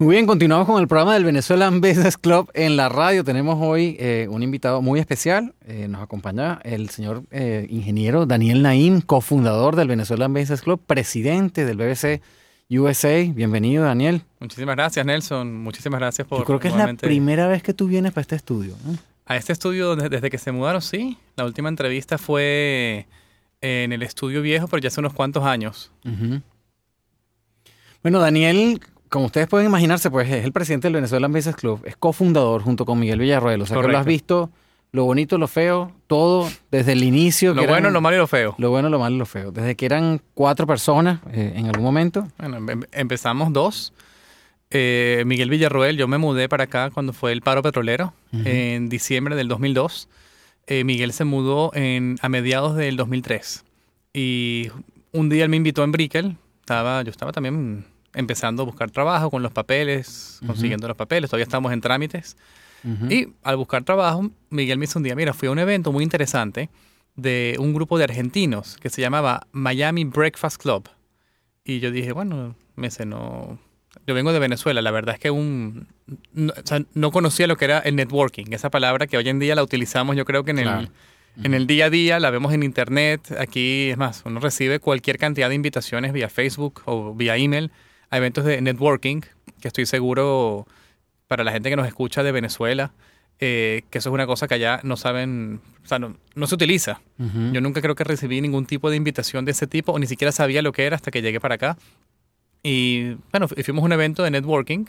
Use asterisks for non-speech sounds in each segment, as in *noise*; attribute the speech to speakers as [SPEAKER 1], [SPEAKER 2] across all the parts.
[SPEAKER 1] Muy bien, continuamos con el programa del Venezuelan Business Club en la radio. Tenemos hoy eh, un invitado muy especial. Eh, nos acompaña el señor eh, ingeniero Daniel Naim, cofundador del Venezuelan Business Club, presidente del BBC USA. Bienvenido, Daniel.
[SPEAKER 2] Muchísimas gracias, Nelson. Muchísimas gracias por.
[SPEAKER 1] Yo creo que es la primera vez que tú vienes para este estudio.
[SPEAKER 2] A este estudio, desde que se mudaron, sí. La última entrevista fue en el estudio viejo, pero ya hace unos cuantos años.
[SPEAKER 1] Bueno, Daniel como ustedes pueden imaginarse, pues es el presidente del Venezuelan Business Club, es cofundador junto con Miguel Villarroel. O sea que lo has visto, lo bonito, lo feo, todo desde el inicio.
[SPEAKER 2] Lo bueno, lo malo y lo feo.
[SPEAKER 1] Lo bueno, lo malo y lo feo. Desde que eran cuatro personas eh, en algún momento.
[SPEAKER 2] Bueno, em, em, empezamos dos. Eh, Miguel Villarroel, yo me mudé para acá cuando fue el paro petrolero, en diciembre del 2002. Eh, Miguel se mudó en, a mediados del 2003. Y un día él me invitó en Brickell. Estaba, yo estaba también empezando a buscar trabajo con los papeles, consiguiendo los papeles, todavía estamos en trámites. Y al buscar trabajo, Miguel me hizo un día, mira, fui a un evento muy interesante de un grupo de argentinos que se llamaba Miami Breakfast Club. Y yo dije, bueno, me sé, no... Yo vengo de Venezuela, la verdad es que un, no, conocía lo que era el networking, esa palabra que hoy en día la utilizamos yo creo que en el... En el día a día la vemos en internet, aquí es más, uno recibe cualquier cantidad de invitaciones vía Facebook o vía email a eventos de networking, que estoy seguro para la gente que nos escucha de Venezuela, eh, que eso es una cosa que allá no saben, o sea, no, se utiliza. Yo nunca creo que recibí ningún tipo de invitación de ese tipo, o ni siquiera sabía lo que era hasta que llegué para acá. Y bueno, fuimos a un evento de networking.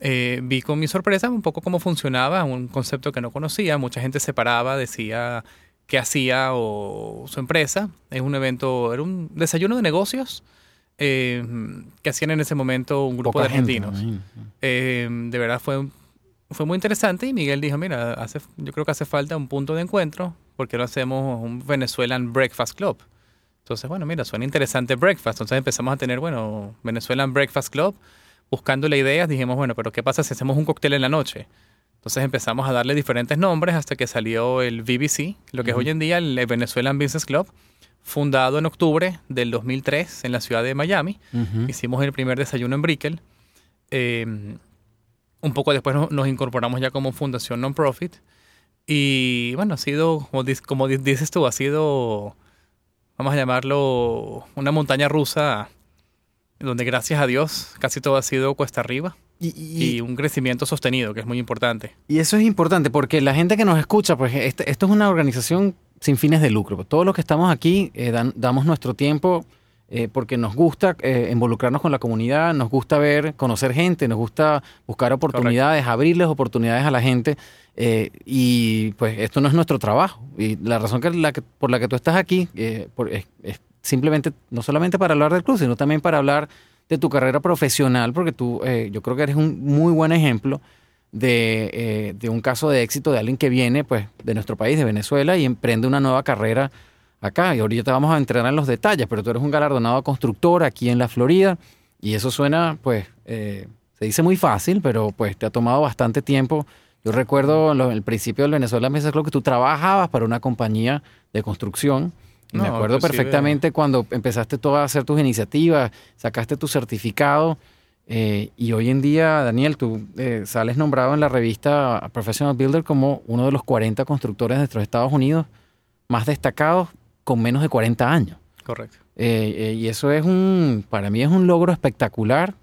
[SPEAKER 2] Eh, vi con mi sorpresa un poco cómo funcionaba, un concepto que no conocía. Mucha gente se paraba, decía qué hacía o su empresa. Es un evento, era un desayuno de negocios eh, que hacían en ese momento un grupo de argentinos. Eh, de verdad fue, fue muy interesante y Miguel dijo, mira, hace, yo creo que hace falta un punto de encuentro porque no hacemos un Venezuelan Breakfast Club. Entonces, bueno, mira, suena interesante breakfast. Entonces empezamos a tener, bueno, Venezuelan Breakfast Club, buscando la idea, dijimos, bueno, pero ¿qué pasa si hacemos un cóctel en la noche? Entonces empezamos a darle diferentes nombres hasta que salió el BBC, lo que es hoy en día el Venezuelan Business Club fundado en octubre del 2003 en la ciudad de Miami. Hicimos el primer desayuno en Brickell. Em, un poco después nos, incorporamos ya como fundación non-profit. Y bueno, ha sido, como, dices tú, ha sido, vamos a llamarlo, una montaña rusa donde gracias a Dios casi todo ha sido cuesta arriba. Y, un crecimiento sostenido, que es muy importante.
[SPEAKER 1] Y eso es importante porque la gente que nos escucha, pues este, esto es una organización sin fines de lucro. Todos los que estamos aquí eh, damos nuestro tiempo eh, porque nos gusta eh, involucrarnos con la comunidad, nos gusta ver, conocer gente, nos gusta buscar oportunidades, abrirles oportunidades a la gente. y pues esto no es nuestro trabajo. Y la razón que, la por la que tú estás aquí es, simplemente, no solamente para hablar del club, sino también para hablar de tu carrera profesional, porque tú, yo creo que eres un muy buen ejemplo de, de, un caso de éxito de alguien que viene pues, de nuestro país, de Venezuela, y emprende una nueva carrera acá. Y ahorita vamos a entrenar en los detalles, pero tú eres un galardonado constructor aquí en la Florida, y eso suena, pues, eh, se dice muy fácil, pero pues te ha tomado bastante tiempo. Yo recuerdo en el principio del Venezuela Mesa Club que tú trabajabas para una compañía de construcción. me acuerdo perfectamente cuando empezaste tú a hacer tus iniciativas, sacaste tu certificado eh, y hoy en día, Daniel, tú eh, sales nombrado en la revista Professional Builder como uno de los 40 constructores de nuestros Estados Unidos más destacados con menos de 40 años.
[SPEAKER 2] Correcto.
[SPEAKER 1] Eh, y eso es un, para mí es un logro espectacular,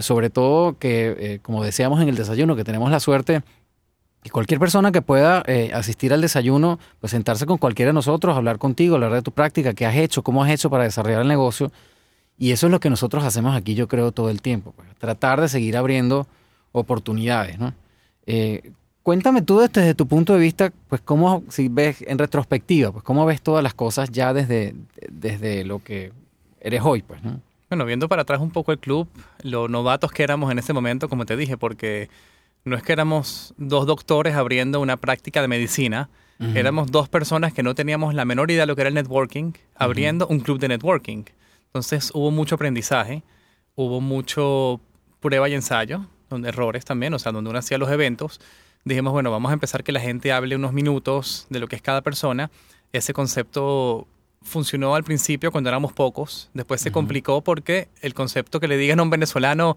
[SPEAKER 1] sobre todo que, como decíamos en el desayuno, que tenemos la suerte que cualquier persona que pueda asistir al desayuno, pues sentarse con cualquiera de nosotros, hablar contigo, hablar de tu práctica, qué has hecho, cómo has hecho para desarrollar el negocio y eso es lo que nosotros hacemos aquí, yo creo, todo el tiempo. Pues, tratar de seguir abriendo oportunidades. ¿no? Eh, cuéntame tú desde tu punto de vista, pues cómo, si ves en retrospectiva, pues cómo ves todas las cosas ya desde, desde lo que eres hoy, pues, ¿no?
[SPEAKER 2] Bueno, viendo para atrás un poco el club, lo novatos que éramos en ese momento, como te dije, porque no es que éramos dos doctores abriendo una práctica de medicina, éramos dos personas que no teníamos la menor idea de lo que era el networking, abriendo un club de networking. Entonces hubo mucho aprendizaje, hubo mucho prueba y ensayo, donde errores también, o sea, donde uno hacía los eventos. Dijimos, bueno, vamos a empezar que la gente hable unos minutos de lo que es cada persona. Ese concepto funcionó al principio cuando éramos pocos, después se complicó porque el concepto que le digan a un venezolano,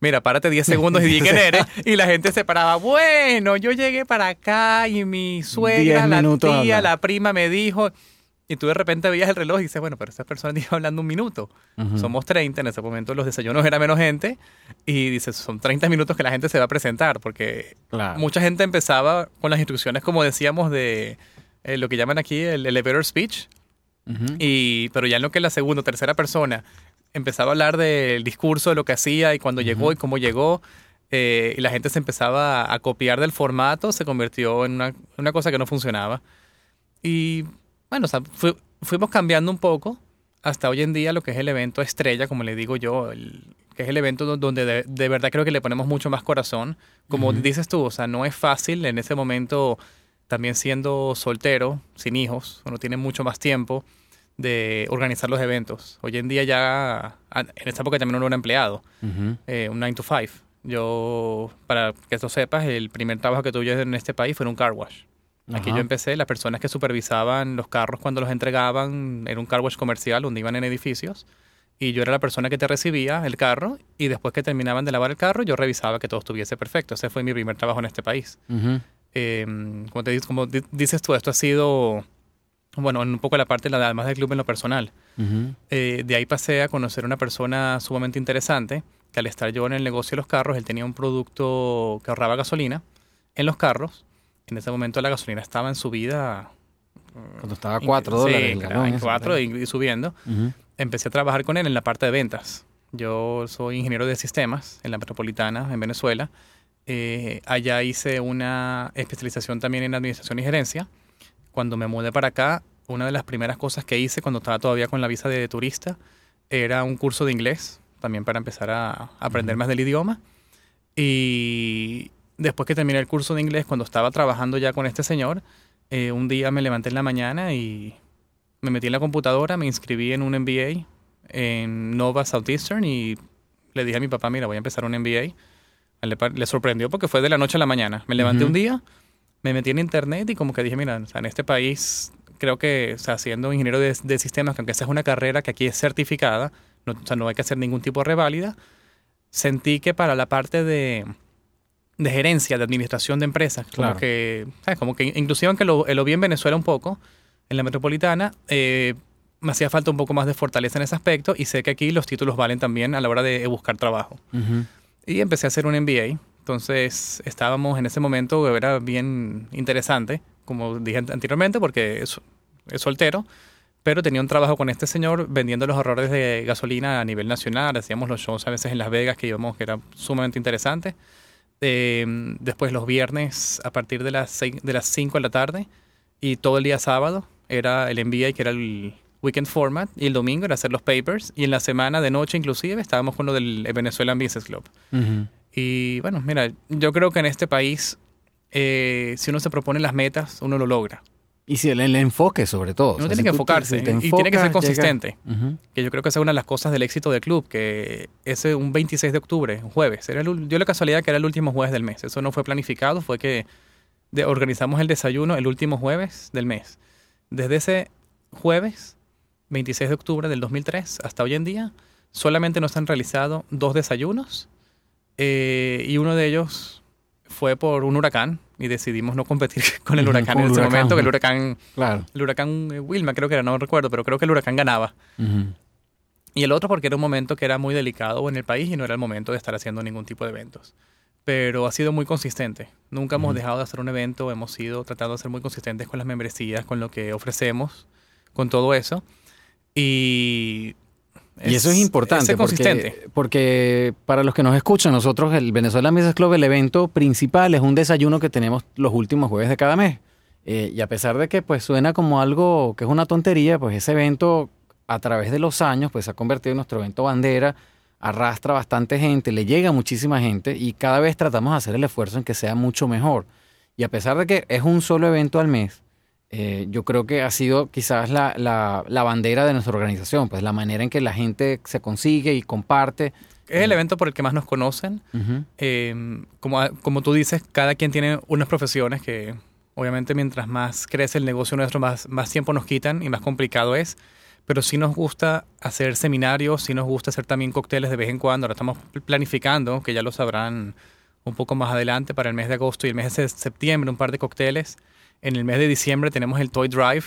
[SPEAKER 2] mira, párate 10 *laughs* segundos y di quién eres. Y la gente se paraba, bueno, yo llegué para acá y mi suegra, la tía, la prima me dijo... Y tú de repente veías el reloj y dices, bueno, pero esa persona iba *laughs* hablando un minuto. Somos 30, en ese momento los desayunos era menos gente. Y dices, son 30 minutos que la gente se va a presentar, porque mucha gente empezaba con las instrucciones, como decíamos, de eh, lo que llaman aquí el elevator speech. y, pero ya en lo que la segunda o tercera persona empezaba a hablar del discurso, de lo que hacía y cuando llegó y cómo llegó, eh, y la gente se empezaba a copiar del formato, se convirtió en una, una cosa que no funcionaba. Y bueno, fuimos cambiando un poco hasta hoy en día lo que es el evento estrella, como le digo yo, que es el evento donde de, verdad creo que le ponemos mucho más corazón. Como dices tú, o sea, no es fácil en ese momento, también siendo soltero, sin hijos, uno tiene mucho más tiempo de organizar los eventos. Hoy en día ya, en esta época también uno era empleado, eh, un 9 to 5. Yo, para que tú sepas, el primer trabajo que tuve en este país fue en un car wash. Aquí yo empecé, las personas que supervisaban los carros cuando los entregaban, era un car wash comercial donde iban en edificios, y yo era la persona que te recibía el carro, y después que terminaban de lavar el carro, yo revisaba que todo estuviese perfecto. Ese fue mi primer trabajo en este país. Em, como, te, como dices tú, esto ha sido, bueno, un poco la parte, además del club en lo personal. Eh, de ahí pasé a conocer una persona sumamente interesante, que al estar yo en el negocio de los carros, él tenía un producto que ahorraba gasolina en los carros, en ese momento la gasolina estaba en subida.
[SPEAKER 1] Cuando estaba a 4 dólares.
[SPEAKER 2] Sí, 4 y, subiendo. Empecé a trabajar con él en la parte de ventas. Yo soy ingeniero de sistemas en la metropolitana, en Venezuela. Eh, allá hice una especialización también en administración y gerencia. Cuando me mudé para acá, una de las primeras cosas que hice cuando estaba todavía con la visa de turista era un curso de inglés, también para empezar a aprender más del idioma. Y después que terminé el curso de inglés, cuando estaba trabajando ya con este señor, eh, un día me levanté en la mañana y me metí en la computadora, me inscribí en un MBA en Nova Southeastern y le dije a mi papá, mira, voy a empezar un MBA. Le, sorprendió porque fue de la noche a la mañana. Me levanté un día, me metí en internet y como que dije, mira, en este país creo que, o sea, siendo ingeniero de, sistemas, que aunque sea una carrera que aquí es certificada, no, o sea, no hay que hacer ningún tipo de reválida, sentí que para la parte de de gerencia, de administración de empresas. Como que, ¿sabes? Como que inclusive aunque lo, lo vi en Venezuela un poco, en la metropolitana, eh, me hacía falta un poco más de fortaleza en ese aspecto y sé que aquí los títulos valen también a la hora de buscar trabajo. Y empecé a hacer un MBA. Entonces estábamos en ese momento, era bien interesante, como dije anteriormente, porque es, es soltero, pero tenía un trabajo con este señor vendiendo los ahorradores de gasolina a nivel nacional. Hacíamos los shows a veces en Las Vegas que íbamos, que era sumamente interesante. Em, después los viernes a partir de las, de las 5 de la tarde y todo el día sábado era el MBA que era el weekend format y el domingo era hacer los papers y en la semana de noche inclusive estábamos con lo del Venezuelan Business Club. Y bueno, mira, yo creo que en este país eh, si uno se propone las metas, uno lo logra.
[SPEAKER 1] Y si el, enfoque, sobre todo.
[SPEAKER 2] Uno tiene que enfocarse y tiene que ser consistente. Que yo creo que esa es una de las cosas del éxito del club, que ese un 26 de octubre, un jueves, era dio la casualidad que era el último jueves del mes. Eso no fue planificado, fue que organizamos el desayuno el último jueves del mes. Desde ese jueves, 26 de octubre del 2003, hasta hoy en día, solamente nos han realizado dos desayunos eh, y uno de ellos fue por un huracán y decidimos no competir *laughs* con el huracán en ese momento, que el huracán, claro. el huracán eh, Wilma creo que era, no recuerdo, pero creo que el huracán ganaba. Y el otro porque era un momento que era muy delicado en el país y no era el momento de estar haciendo ningún tipo de eventos. Pero ha sido muy consistente. Nunca hemos dejado de hacer un evento, hemos ido tratando de ser muy consistentes con las membresías, con lo que ofrecemos, con todo eso. Y
[SPEAKER 1] y eso es importante porque, porque, para los que nos escuchan, nosotros el Venezuela Business Club, el evento principal es un desayuno que tenemos los últimos jueves de cada mes. Eh, y a pesar de que pues suena como algo que es una tontería, pues ese evento a través de los años pues se ha convertido en nuestro evento bandera, arrastra bastante gente, le llega muchísima gente y cada vez tratamos de hacer el esfuerzo en que sea mucho mejor. Y a pesar de que es un solo evento al mes, eh, yo creo que ha sido quizás la, la, bandera de nuestra organización, pues la manera en que la gente se consigue y comparte.
[SPEAKER 2] Es el evento por el que más nos conocen. Em, como, como tú dices, cada quien tiene unas profesiones que obviamente mientras más crece el negocio nuestro, más, más tiempo nos quitan y más complicado es. pero sí nos gusta hacer seminarios, sí nos gusta hacer también cócteles de vez en cuando. Ahora estamos planificando, que ya lo sabrán un poco más adelante, para el mes de agosto y el mes de septiembre, un par de cócteles. En el mes de diciembre tenemos el Toy Drive,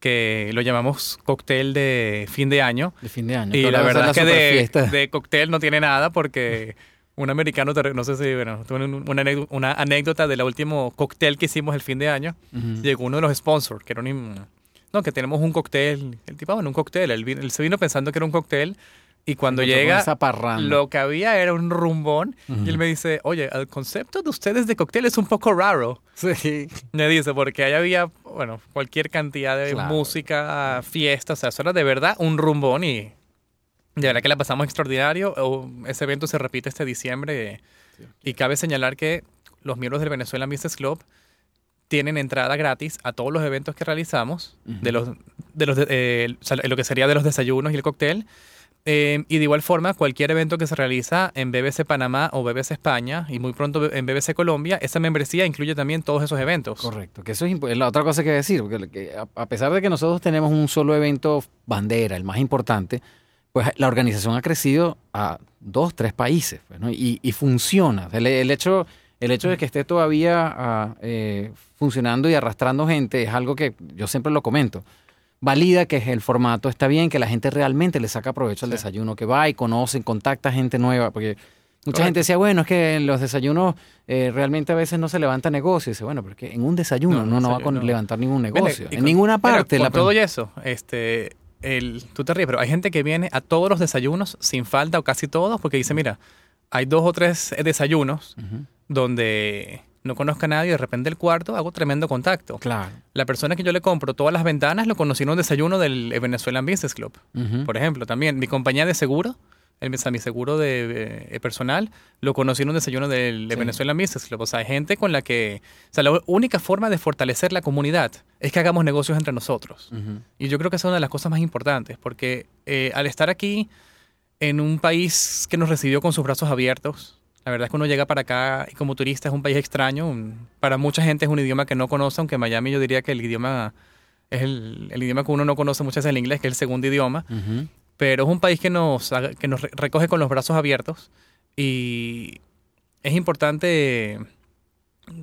[SPEAKER 2] que lo llamamos cóctel de fin de año.
[SPEAKER 1] De fin de año.
[SPEAKER 2] Y la verdad es que de, de, cóctel no tiene nada porque un americano, no sé si, bueno, tuve una, anécdota del último cóctel que hicimos el fin de año. Llegó uno de los sponsors, que era un... No, que tenemos un cóctel. El tipo, bueno, un cóctel. Él, se vino pensando que era un cóctel. Y cuando llega, lo que había era un rumbón. Y él me dice, oye, el concepto de ustedes de cóctel es un poco raro.
[SPEAKER 1] Sí.
[SPEAKER 2] Me dice, porque ahí había, bueno, cualquier cantidad de música, fiestas. O sea, eso era de verdad un rumbón y de verdad que la pasamos extraordinario. Ese evento se repite este diciembre. Y cabe señalar que los miembros del Venezuela Business Club tienen entrada gratis a todos los eventos que realizamos, de los, de los eh, lo que sería de los desayunos y el cóctel. Eh, y de igual forma, cualquier evento que se realiza en BBC Panamá o BBC España y muy pronto en BBC Colombia, esa membresía incluye también todos esos eventos.
[SPEAKER 1] Correcto, que eso es la otra cosa que decir, porque a pesar de que nosotros tenemos un solo evento bandera, el más importante, pues la organización ha crecido a dos, tres países pues, y, funciona. El, hecho, el hecho de que esté todavía ah, eh, funcionando y arrastrando gente es algo que yo siempre lo comento. Valida que el formato está bien, que la gente realmente le saca provecho al desayuno, que va y conoce, contacta gente nueva, porque mucha gente decía, bueno, es que en los desayunos eh, realmente a veces no se levanta negocio. Y dice, bueno, porque en un desayuno no, no, va a levantar ningún negocio. en ninguna parte.
[SPEAKER 2] Con todo y eso, este, el, tú te ríes, pero hay gente que viene a todos los desayunos sin falta o casi todos porque dice, mira, hay dos o tres desayunos donde no conozco a nadie de repente el cuarto hago tremendo contacto.
[SPEAKER 1] Claro.
[SPEAKER 2] La persona que yo le compro todas las ventanas lo conocí en un desayuno del Venezuelan Business Club, por ejemplo, también. Mi compañía de seguro el, mi seguro de, eh, personal, lo conocí en un desayuno del de Venezuela Business Club. O sea, hay gente con la que... O sea, la única forma de fortalecer la comunidad es que hagamos negocios entre nosotros. Y yo creo que es una de las cosas más importantes, porque eh, al estar aquí en un país que nos recibió con sus brazos abiertos, la verdad es que uno llega para acá y como turista es un país extraño. para mucha gente es un idioma que no conoce, aunque en Miami yo diría que el idioma es el, idioma que uno no conoce muchas veces el inglés, que es el segundo idioma pero es un país que nos, que nos recoge con los brazos abiertos y es importante,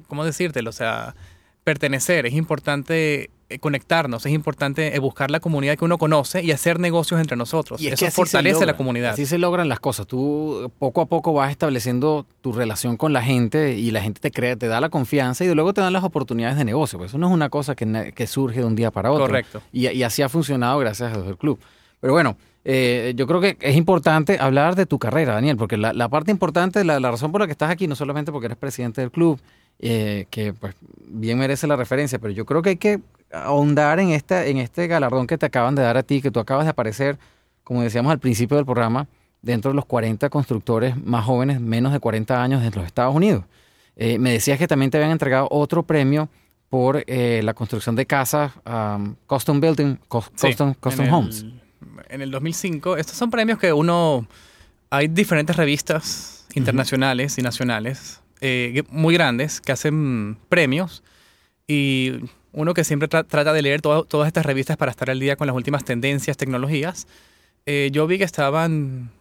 [SPEAKER 2] ¿cómo decírtelo? O sea, pertenecer, es importante conectarnos, es importante eh, buscar la comunidad que uno conoce y hacer negocios entre nosotros. Y Eso fortalece la comunidad.
[SPEAKER 1] Así se logran las cosas. Tú poco a poco vas estableciendo tu relación con la gente y la gente te crea, te da la confianza y luego te dan las oportunidades de negocio. Pues eso no es una cosa que, que surge de un día para otro.
[SPEAKER 2] Correcto.
[SPEAKER 1] Y, y así ha funcionado gracias al club. Pero bueno, eh, yo creo que es importante hablar de tu carrera, Daniel, porque la, parte importante, la, la, razón por la que estás aquí, no solamente porque eres presidente del club, eh, que pues bien merece la referencia, pero yo creo que hay que ahondar en, esta, en este galardón que te acaban de dar a ti, que tú acabas de aparecer, como decíamos al principio del programa, dentro de los 40 constructores más jóvenes, menos de 40 años de los Estados Unidos. Eh, me decías que también te habían entregado otro premio por la construcción de casas, um, custom building, custom, custom homes
[SPEAKER 2] en el 2005. Estos son premios que uno... Hay diferentes revistas internacionales y nacionales eh, muy grandes que hacen premios y uno que siempre trata de leer todas estas revistas para estar al día con las últimas tendencias, tecnologías. Eh, yo vi que estaban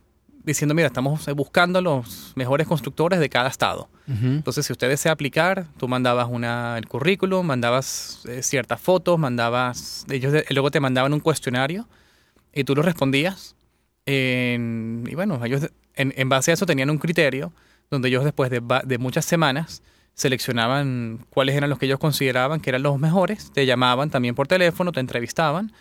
[SPEAKER 2] diciendo, mira, estamos buscando los mejores constructores de cada estado. Entonces, si usted desea aplicar, tú mandabas una, el currículum, mandabas eh, ciertas fotos, mandabas, ellos luego te mandaban un cuestionario y tú lo respondías. y bueno, ellos en, base a eso tenían un criterio donde ellos después de, muchas semanas seleccionaban cuáles eran los que ellos consideraban que eran los mejores, te llamaban también por teléfono, te entrevistaban.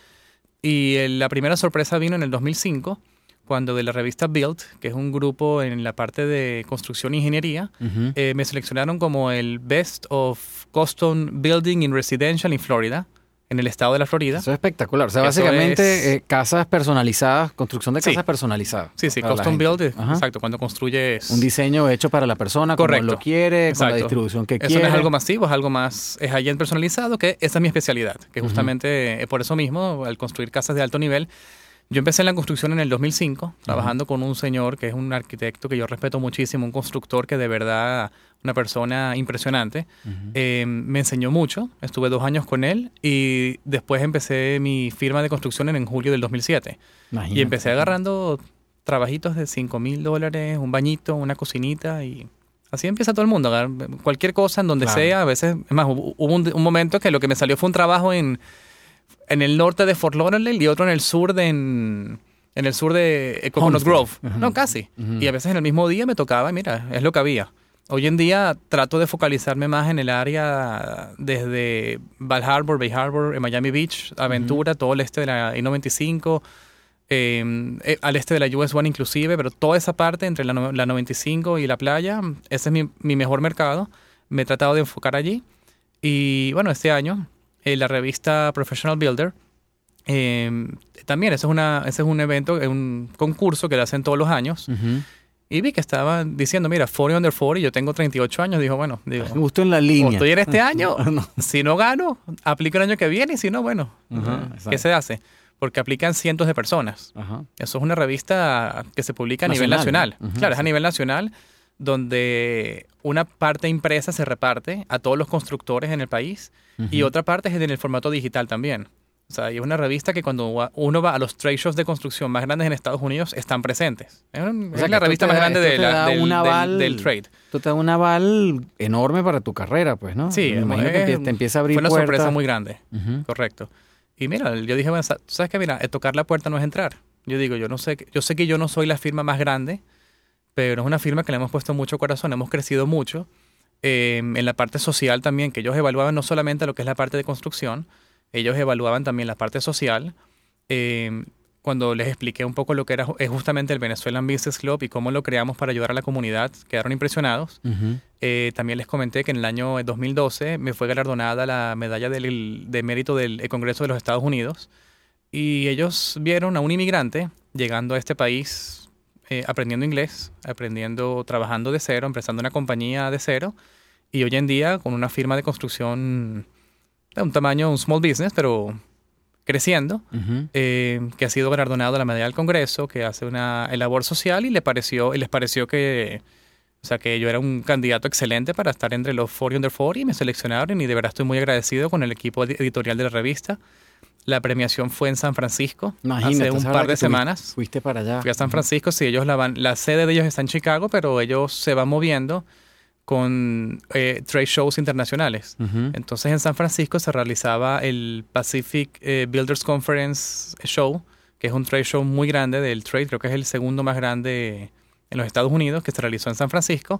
[SPEAKER 2] Y la primera sorpresa vino en el 2005, cuando de la revista Build, que es un grupo en la parte de construcción e ingeniería, eh, me seleccionaron como el Best of Custom Building in Residential in Florida en el estado de la Florida.
[SPEAKER 1] Eso es espectacular. O sea, básicamente eh, casas personalizadas, construcción de casas personalizadas.
[SPEAKER 2] Sí, sí, custom build, exacto, cuando construyes...
[SPEAKER 1] Un diseño hecho para la persona, como lo quiere, con la distribución que quiere.
[SPEAKER 2] Eso no es algo masivo, es algo más, es alguien personalizado, que esa es mi especialidad, que justamente eh, por eso mismo, al construir casas de alto nivel, yo empecé en la construcción en el 2005, trabajando con un señor que es un arquitecto que yo respeto muchísimo, un constructor que de verdad una persona impresionante. Eh, me enseñó mucho, estuve dos años con él y después empecé mi firma de construcción en, julio del 2007. Y empecé agarrando trabajitos de 5 mil dólares, un bañito, una cocinita y así empieza todo el mundo. Cualquier cosa en donde sea, a veces, es más, hubo un, momento que lo que me salió fue un trabajo en, en el norte de Fort Lauderdale y otro en el sur de... En, el sur de Coconut Grove. No, casi. Y a veces en el mismo día me tocaba, y mira, es lo que había. Hoy en día trato de focalizarme más en el área desde Val Harbor, Bay Harbor, en Miami Beach, Aventura, todo el este de la I-95, em, eh, al este de la US One inclusive, pero toda esa parte entre la, 95 y la playa, ese es mi, mi, mejor mercado. Me he tratado de enfocar allí. Y bueno, este año eh, la revista Professional Builder, em, también ese es, una, ese es un evento, un concurso que lo hacen todos los años. Y vi que estaba diciendo, mira, 40 under 40, yo tengo 38 años. Dijo, bueno, digo,
[SPEAKER 1] justo en la línea.
[SPEAKER 2] estoy en este año, *laughs* si no gano, aplico el año que viene y si no, bueno, ¿qué se hace? Porque aplican cientos de personas. Eso es una revista que se publica a nivel nacional. claro, es a nivel nacional donde una parte impresa se reparte a todos los constructores en el país y otra parte es en el formato digital también. O sea, es una revista que cuando uno va a los trade shows de construcción más grandes en Estados Unidos están presentes. Es, la revista más grande de la, del, trade.
[SPEAKER 1] Tú te da un aval enorme para tu carrera, pues, ¿no?
[SPEAKER 2] Sí,
[SPEAKER 1] te, empieza a abrir
[SPEAKER 2] Fue una sorpresa muy grande, correcto. Y mira, yo dije, bueno, sabes que mira, tocar la puerta no es entrar. Yo digo, yo no sé, yo sé que yo no soy la firma más grande, pero es una firma que le hemos puesto mucho corazón, hemos crecido mucho. Eh, en la parte social también, que ellos evaluaban no solamente lo que es la parte de construcción, ellos evaluaban también la parte social. Eh, cuando les expliqué un poco lo que era justamente el Venezuelan Business Club y cómo lo creamos para ayudar a la comunidad, quedaron impresionados. Eh, también les comenté que en el año 2012 me fue galardonada la medalla de mérito del Congreso de los Estados Unidos y ellos vieron a un inmigrante llegando a este país eh, aprendiendo inglés, aprendiendo, trabajando de cero, empezando una compañía de cero y hoy en día con una firma de construcción de un tamaño, un small business, pero creciendo, eh, que ha sido galardonado a la medalla del Congreso, que hace una labor social y le pareció, y les pareció que, o sea, que yo era un candidato excelente para estar entre los 40 under 40 y me seleccionaron y de verdad estoy muy agradecido con el equipo editorial de la revista. La premiación fue en San Francisco hace un par de semanas.
[SPEAKER 1] Fuiste para allá.
[SPEAKER 2] Fui a San Francisco, sí, ellos la van, la sede de ellos está en Chicago, pero ellos se van moviendo con eh, trade shows internacionales. Entonces en San Francisco se realizaba el Pacific eh, Builders Conference Show, que es un trade show muy grande del trade, creo que es el segundo más grande en los Estados Unidos, que se realizó en San Francisco.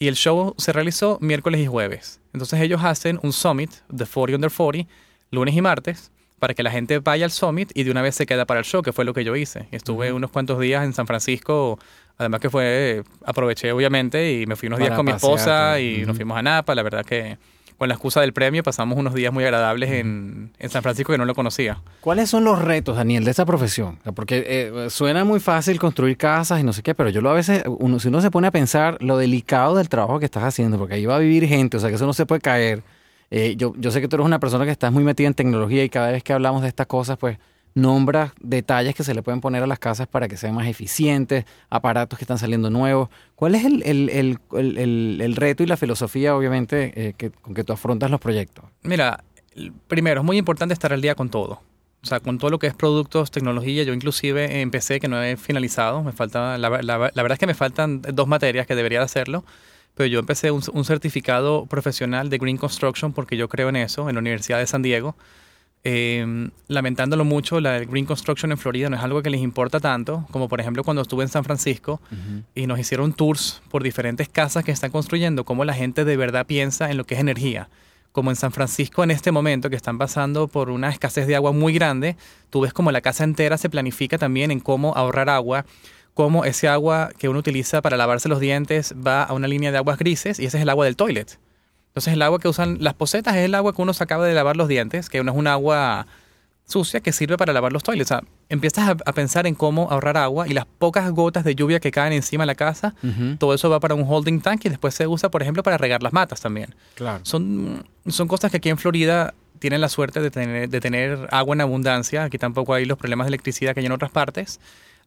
[SPEAKER 2] Y el show se realizó miércoles y jueves. Entonces ellos hacen un summit de 40 under 40, lunes y martes, para que la gente vaya al summit y de una vez se queda para el show, que fue lo que yo hice. Estuve unos cuantos días en San Francisco Además que fue, aproveché obviamente y me fui unos días con mi esposa y nos fuimos a Napa. La verdad que con la excusa del premio pasamos unos días muy agradables en, en, San Francisco que no lo conocía.
[SPEAKER 1] ¿Cuáles son los retos, Daniel, de esta profesión? Porque eh, suena muy fácil construir casas y no sé qué, pero yo lo a veces, uno, si uno se pone a pensar lo delicado del trabajo que estás haciendo, porque ahí va a vivir gente, o sea que eso no se puede caer. Eh, yo, yo sé que tú eres una persona que estás muy metida en tecnología y cada vez que hablamos de estas cosas, pues nombra detalles que se le pueden poner a las casas para que sean más eficientes, aparatos que están saliendo nuevos. ¿Cuál es el, reto y la filosofía, obviamente, eh, que, con que tú afrontas los proyectos?
[SPEAKER 2] Mira, primero, es muy importante estar al día con todo. O sea, con todo lo que es productos, tecnología, yo inclusive empecé que no he finalizado, me falta, la, verdad es que me faltan dos materias que debería de hacerlo, pero yo empecé un, un certificado profesional de Green Construction porque yo creo en eso, en la Universidad de San Diego. Eh, lamentándolo mucho, la Green Construction en Florida no es algo que les importa tanto, como por ejemplo cuando estuve en San Francisco y nos hicieron tours por diferentes casas que están construyendo, cómo la gente de verdad piensa en lo que es energía. Como en San Francisco en este momento, que están pasando por una escasez de agua muy grande, tú ves como la casa entera se planifica también en cómo ahorrar agua, cómo ese agua que uno utiliza para lavarse los dientes va a una línea de aguas grises y ese es el agua del toilet. Entonces el agua que usan las pocetas es el agua que uno se acaba de lavar los dientes, que no es un agua sucia que sirve para lavar los toilets. O sea, empiezas a, pensar en cómo ahorrar agua y las pocas gotas de lluvia que caen encima de la casa, todo eso va para un holding tank y después se usa, por ejemplo, para regar las matas también.
[SPEAKER 1] Claro.
[SPEAKER 2] Son, son cosas que aquí en Florida tienen la suerte de tener, de tener agua en abundancia. Aquí tampoco hay los problemas de electricidad que hay en otras partes.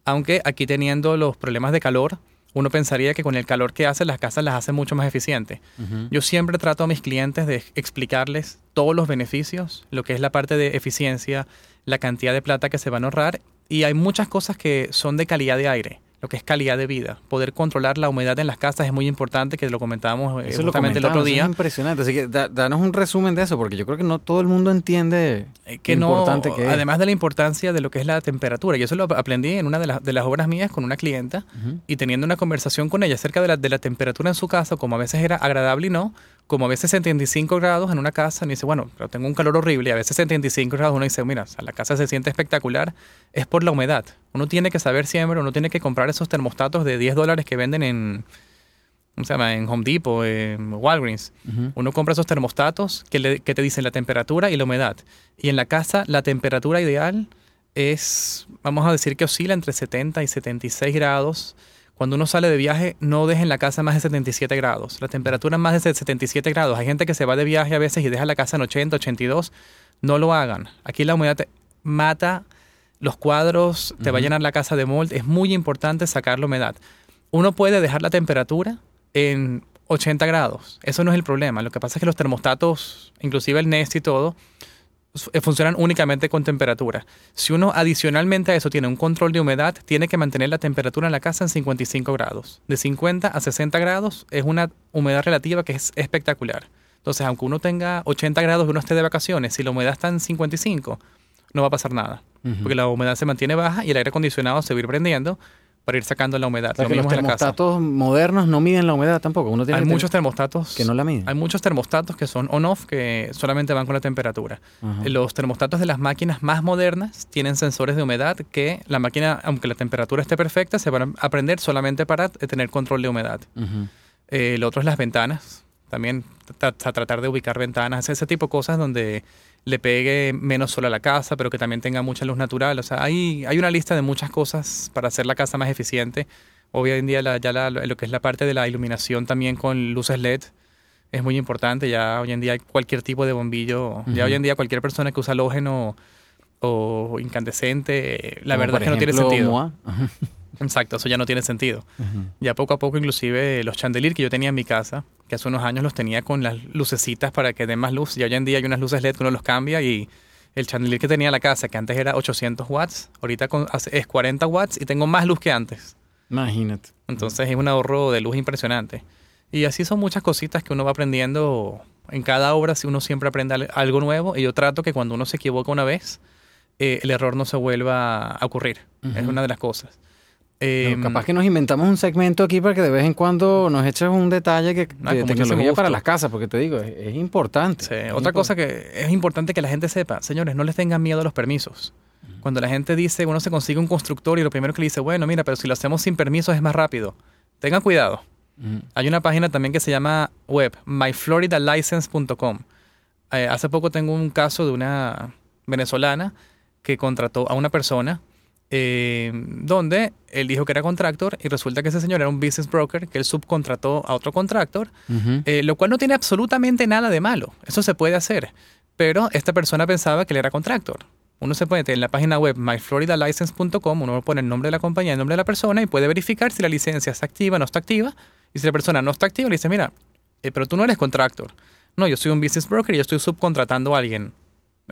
[SPEAKER 2] Aunque aquí teniendo los problemas de calor, uno pensaría que con el calor que hace las casas las hace mucho más eficientes. Yo siempre trato a mis clientes de explicarles todos los beneficios, lo que es la parte de eficiencia, la cantidad de plata que se van a ahorrar y hay muchas cosas que son de calidad de aire lo que es calidad de vida. Poder controlar la humedad en las casas es muy importante, que lo comentábamos eh, justamente el otro día.
[SPEAKER 1] es impresionante. Así que danos un resumen de eso, porque yo creo que no todo el mundo entiende
[SPEAKER 2] eh, que lo importante que es. Además de la importancia de lo que es la temperatura. Y eso lo aprendí en una de, las, de las obras mías con una clienta y teniendo una conversación con ella acerca de la, de la temperatura en su casa, como a veces era agradable y no, como a veces 75 grados en una casa, y dice, bueno, pero tengo un calor horrible, y a veces 75 grados uno dice, mira, la casa se siente espectacular, es por la humedad. Uno tiene que saber siempre, uno tiene que comprar esos termostatos de 10 dólares que venden en, ¿cómo se llama? En Home Depot, en Walgreens. Uno compra esos termostatos que, que te dicen la temperatura y la humedad. Y en la casa la temperatura ideal es, vamos a decir que oscila entre 70 y 76 grados cuando uno sale de viaje, no dejen la casa más de 77 grados. La temperatura más de 77 grados. Hay gente que se va de viaje a veces y deja la casa en 80, 82. No lo hagan. Aquí la humedad te mata los cuadros, te va a llenar la casa de mold. Es muy importante sacar la humedad. Uno puede dejar la temperatura en 80 grados. Eso no es el problema. Lo que pasa es que los termostatos, inclusive el Nest y todo, funcionan únicamente con temperatura. Si uno adicionalmente a eso tiene un control de humedad, tiene que mantener la temperatura en la casa en 55 grados. De 50 a 60 grados es una humedad relativa que es espectacular. Entonces, aunque uno tenga 80 grados y uno esté de vacaciones, si la humedad está en 55, no va a pasar nada. Porque la humedad se mantiene baja y el aire acondicionado se va a ir prendiendo para ir sacando la humedad.
[SPEAKER 1] los termostatos modernos no miden la humedad tampoco. Uno
[SPEAKER 2] hay muchos termostatos
[SPEAKER 1] que no la miden.
[SPEAKER 2] Hay muchos termostatos que son on-off que solamente van con la temperatura. Los termostatos de las máquinas más modernas tienen sensores de humedad que la máquina, aunque la temperatura esté perfecta, se van a aprender solamente para tener control de humedad. Eh, el otro es las ventanas. También a tratar de ubicar ventanas, ese tipo de cosas donde le pegue menos sol a la casa, pero que también tenga mucha luz natural. O sea, hay, hay una lista de muchas cosas para hacer la casa más eficiente. Hoy en día ya lo que es la parte de la iluminación también con luces LED es muy importante. Ya hoy en día hay cualquier tipo de bombillo. Ya hoy en día cualquier persona que usa halógeno o incandescente, la verdad es que no tiene sentido. *laughs* Exacto, eso ya no tiene sentido. Ya poco a poco, inclusive los chandeliers que yo tenía en mi casa, que hace unos años los tenía con las lucecitas para que den más luz, y hoy en día hay unas luces LED que uno los cambia y el chandelier que tenía en la casa, que antes era 800 watts, ahorita es 40 watts y tengo más luz que antes.
[SPEAKER 1] Imagínate.
[SPEAKER 2] Entonces es un ahorro de luz impresionante. Y así son muchas cositas que uno va aprendiendo en cada obra, si uno siempre aprende algo nuevo, y yo trato que cuando uno se equivoca una vez, eh, el error no se vuelva a ocurrir. Es una de las cosas.
[SPEAKER 1] Em, capaz que nos inventamos un segmento aquí para que de vez en cuando nos eches un detalle que, ah, de tecnología para las casas, porque te digo, es, importante.
[SPEAKER 2] Otra cosa que es importante que la gente sepa, señores, no les tengan miedo a los permisos. Cuando la gente dice, uno se consigue un constructor y lo primero que le dice, bueno, mira, pero si lo hacemos sin permisos es más rápido. Tengan cuidado. Hay una página también que se llama web, myfloridalicense.com. Eh, hace poco tengo un caso de una venezolana que contrató a una persona eh, donde él dijo que era contractor y resulta que ese señor era un business broker que él subcontrató a otro contractor, eh, lo cual no tiene absolutamente nada de malo. Eso se puede hacer. Pero esta persona pensaba que él era contractor. Uno se puede en la página web myfloridalicense.com, uno pone el nombre de la compañía, el nombre de la persona y puede verificar si la licencia está activa o no está activa. Y si la persona no está activa, le dice, mira, eh, pero tú no eres contractor. No, yo soy un business broker y yo estoy subcontratando a alguien.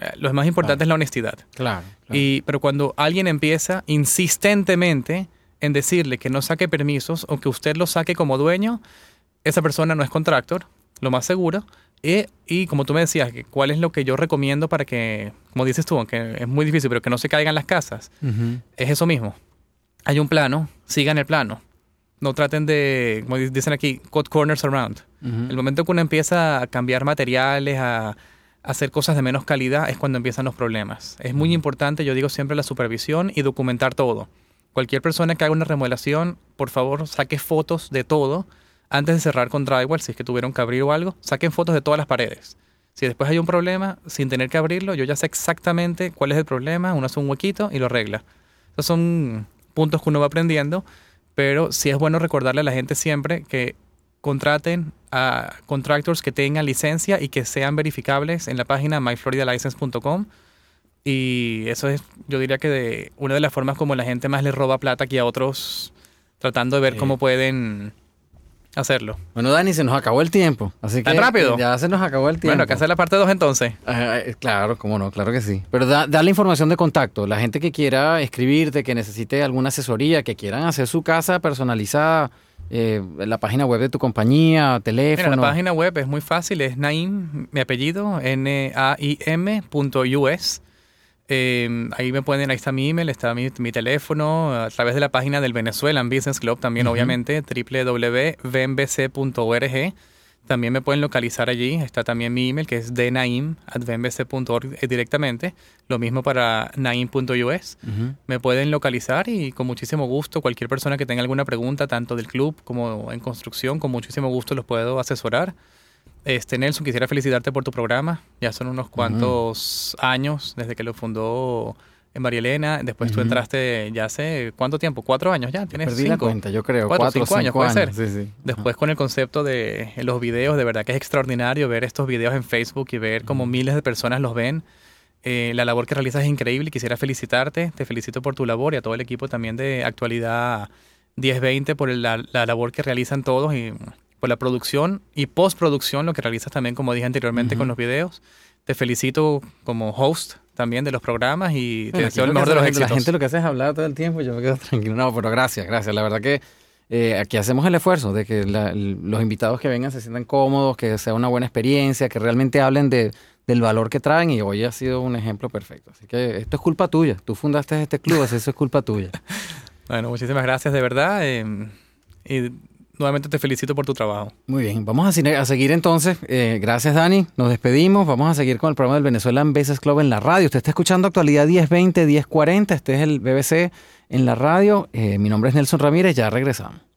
[SPEAKER 2] Eh, lo más importante es la honestidad.
[SPEAKER 1] Claro,
[SPEAKER 2] Y, pero cuando alguien empieza insistentemente en decirle que no saque permisos o que usted lo saque como dueño, esa persona no es contractor, lo más seguro. Y, y como tú me decías, ¿cuál es lo que yo recomiendo para que, como dices tú, aunque es muy difícil, pero que no se caigan las casas? Es eso mismo. Hay un plano, sigan el plano. No traten de, como dicen aquí, cut corners around. El momento que uno empieza a cambiar materiales, a hacer cosas de menos calidad es cuando empiezan los problemas. Es muy importante, yo digo siempre, la supervisión y documentar todo. Cualquier persona que haga una remodelación, por favor, saque fotos de todo antes de cerrar con drywall, si es que tuvieron que abrir o algo, saquen fotos de todas las paredes. Si después hay un problema, sin tener que abrirlo, yo ya sé exactamente cuál es el problema, uno hace un huequito y lo arregla. Esos son puntos que uno va aprendiendo, pero sí es bueno recordarle a la gente siempre que contraten a contractors que tengan licencia y que sean verificables en la página myfloridalicense.com. Y eso es, yo diría que de una de las formas como la gente más le roba plata aquí a otros tratando de ver cómo pueden hacerlo.
[SPEAKER 1] Bueno, Dani, se nos acabó el tiempo. Así que
[SPEAKER 2] ¿Tan rápido?
[SPEAKER 1] Ya se nos acabó el tiempo.
[SPEAKER 2] Bueno, hay que hacer la parte 2 entonces.
[SPEAKER 1] Ah, eh, claro, cómo no, claro que sí. Pero da, da la información de contacto. La gente que quiera escribirte, que necesite alguna asesoría, que quieran hacer su casa personalizada, eh, la página web de tu compañía, teléfono.
[SPEAKER 2] Mira, la página web es muy fácil, es Naim, mi apellido, N-A-I-M.us. Eh, ahí me pueden, ahí está mi email, está mi, mi, teléfono, a través de la página del Venezuelan Business Club también, uh -huh. obviamente, www.vmbc.org. También me pueden localizar allí. Está también mi email, que es dnaim.vmbc.org directamente. Lo mismo para naim.us. Uh -huh. Me pueden localizar y con muchísimo gusto, cualquier persona que tenga alguna pregunta, tanto del club como en construcción, con muchísimo gusto los puedo asesorar. Este, Nelson, quisiera felicitarte por tu programa. Ya son unos cuantos uh -huh. años desde que lo fundó en María Elena. Después uh -huh. tú entraste ya hace cuánto tiempo, cuatro años ya.
[SPEAKER 1] Tienes Perdí cinco. la cuenta, yo creo.
[SPEAKER 2] Cuatro,
[SPEAKER 1] cuatro
[SPEAKER 2] cinco, años,
[SPEAKER 1] cinco
[SPEAKER 2] puede
[SPEAKER 1] años.
[SPEAKER 2] ser.
[SPEAKER 1] Sí, sí.
[SPEAKER 2] Después con el concepto de los videos, de verdad que es extraordinario ver estos videos en Facebook y ver cómo miles de personas los ven. Eh, la labor que realizas es increíble quisiera felicitarte. Te felicito por tu labor y a todo el equipo también de Actualidad 1020 por la, la labor que realizan todos y por la producción y postproducción, lo que realizas también, como dije anteriormente, uh -huh. con los videos. Te felicito como host también de los programas y
[SPEAKER 1] bueno,
[SPEAKER 2] te deseo el mejor de los éxitos.
[SPEAKER 1] La gente lo que hace es hablar todo el tiempo, yo me quedo *laughs* tranquilo. No, pero gracias, gracias. La verdad que eh, aquí hacemos el esfuerzo de que la, los invitados que vengan se sientan cómodos, que sea una buena experiencia, que realmente hablen de, del valor que traen y hoy ha sido un ejemplo perfecto. Así que esto es culpa tuya. Tú fundaste este club, así eso es culpa tuya. *laughs*
[SPEAKER 2] bueno, muchísimas gracias de verdad. Eh, y nuevamente te felicito por tu trabajo.
[SPEAKER 1] Muy bien, vamos a, seguir entonces. Eh, gracias, Dani. Nos despedimos. Vamos a seguir con el programa del Venezuelan Business Club en la radio. Usted está escuchando actualidad 1020, 1040. Este es el BBC en la radio. Eh, mi nombre es Nelson Ramírez. Ya regresamos.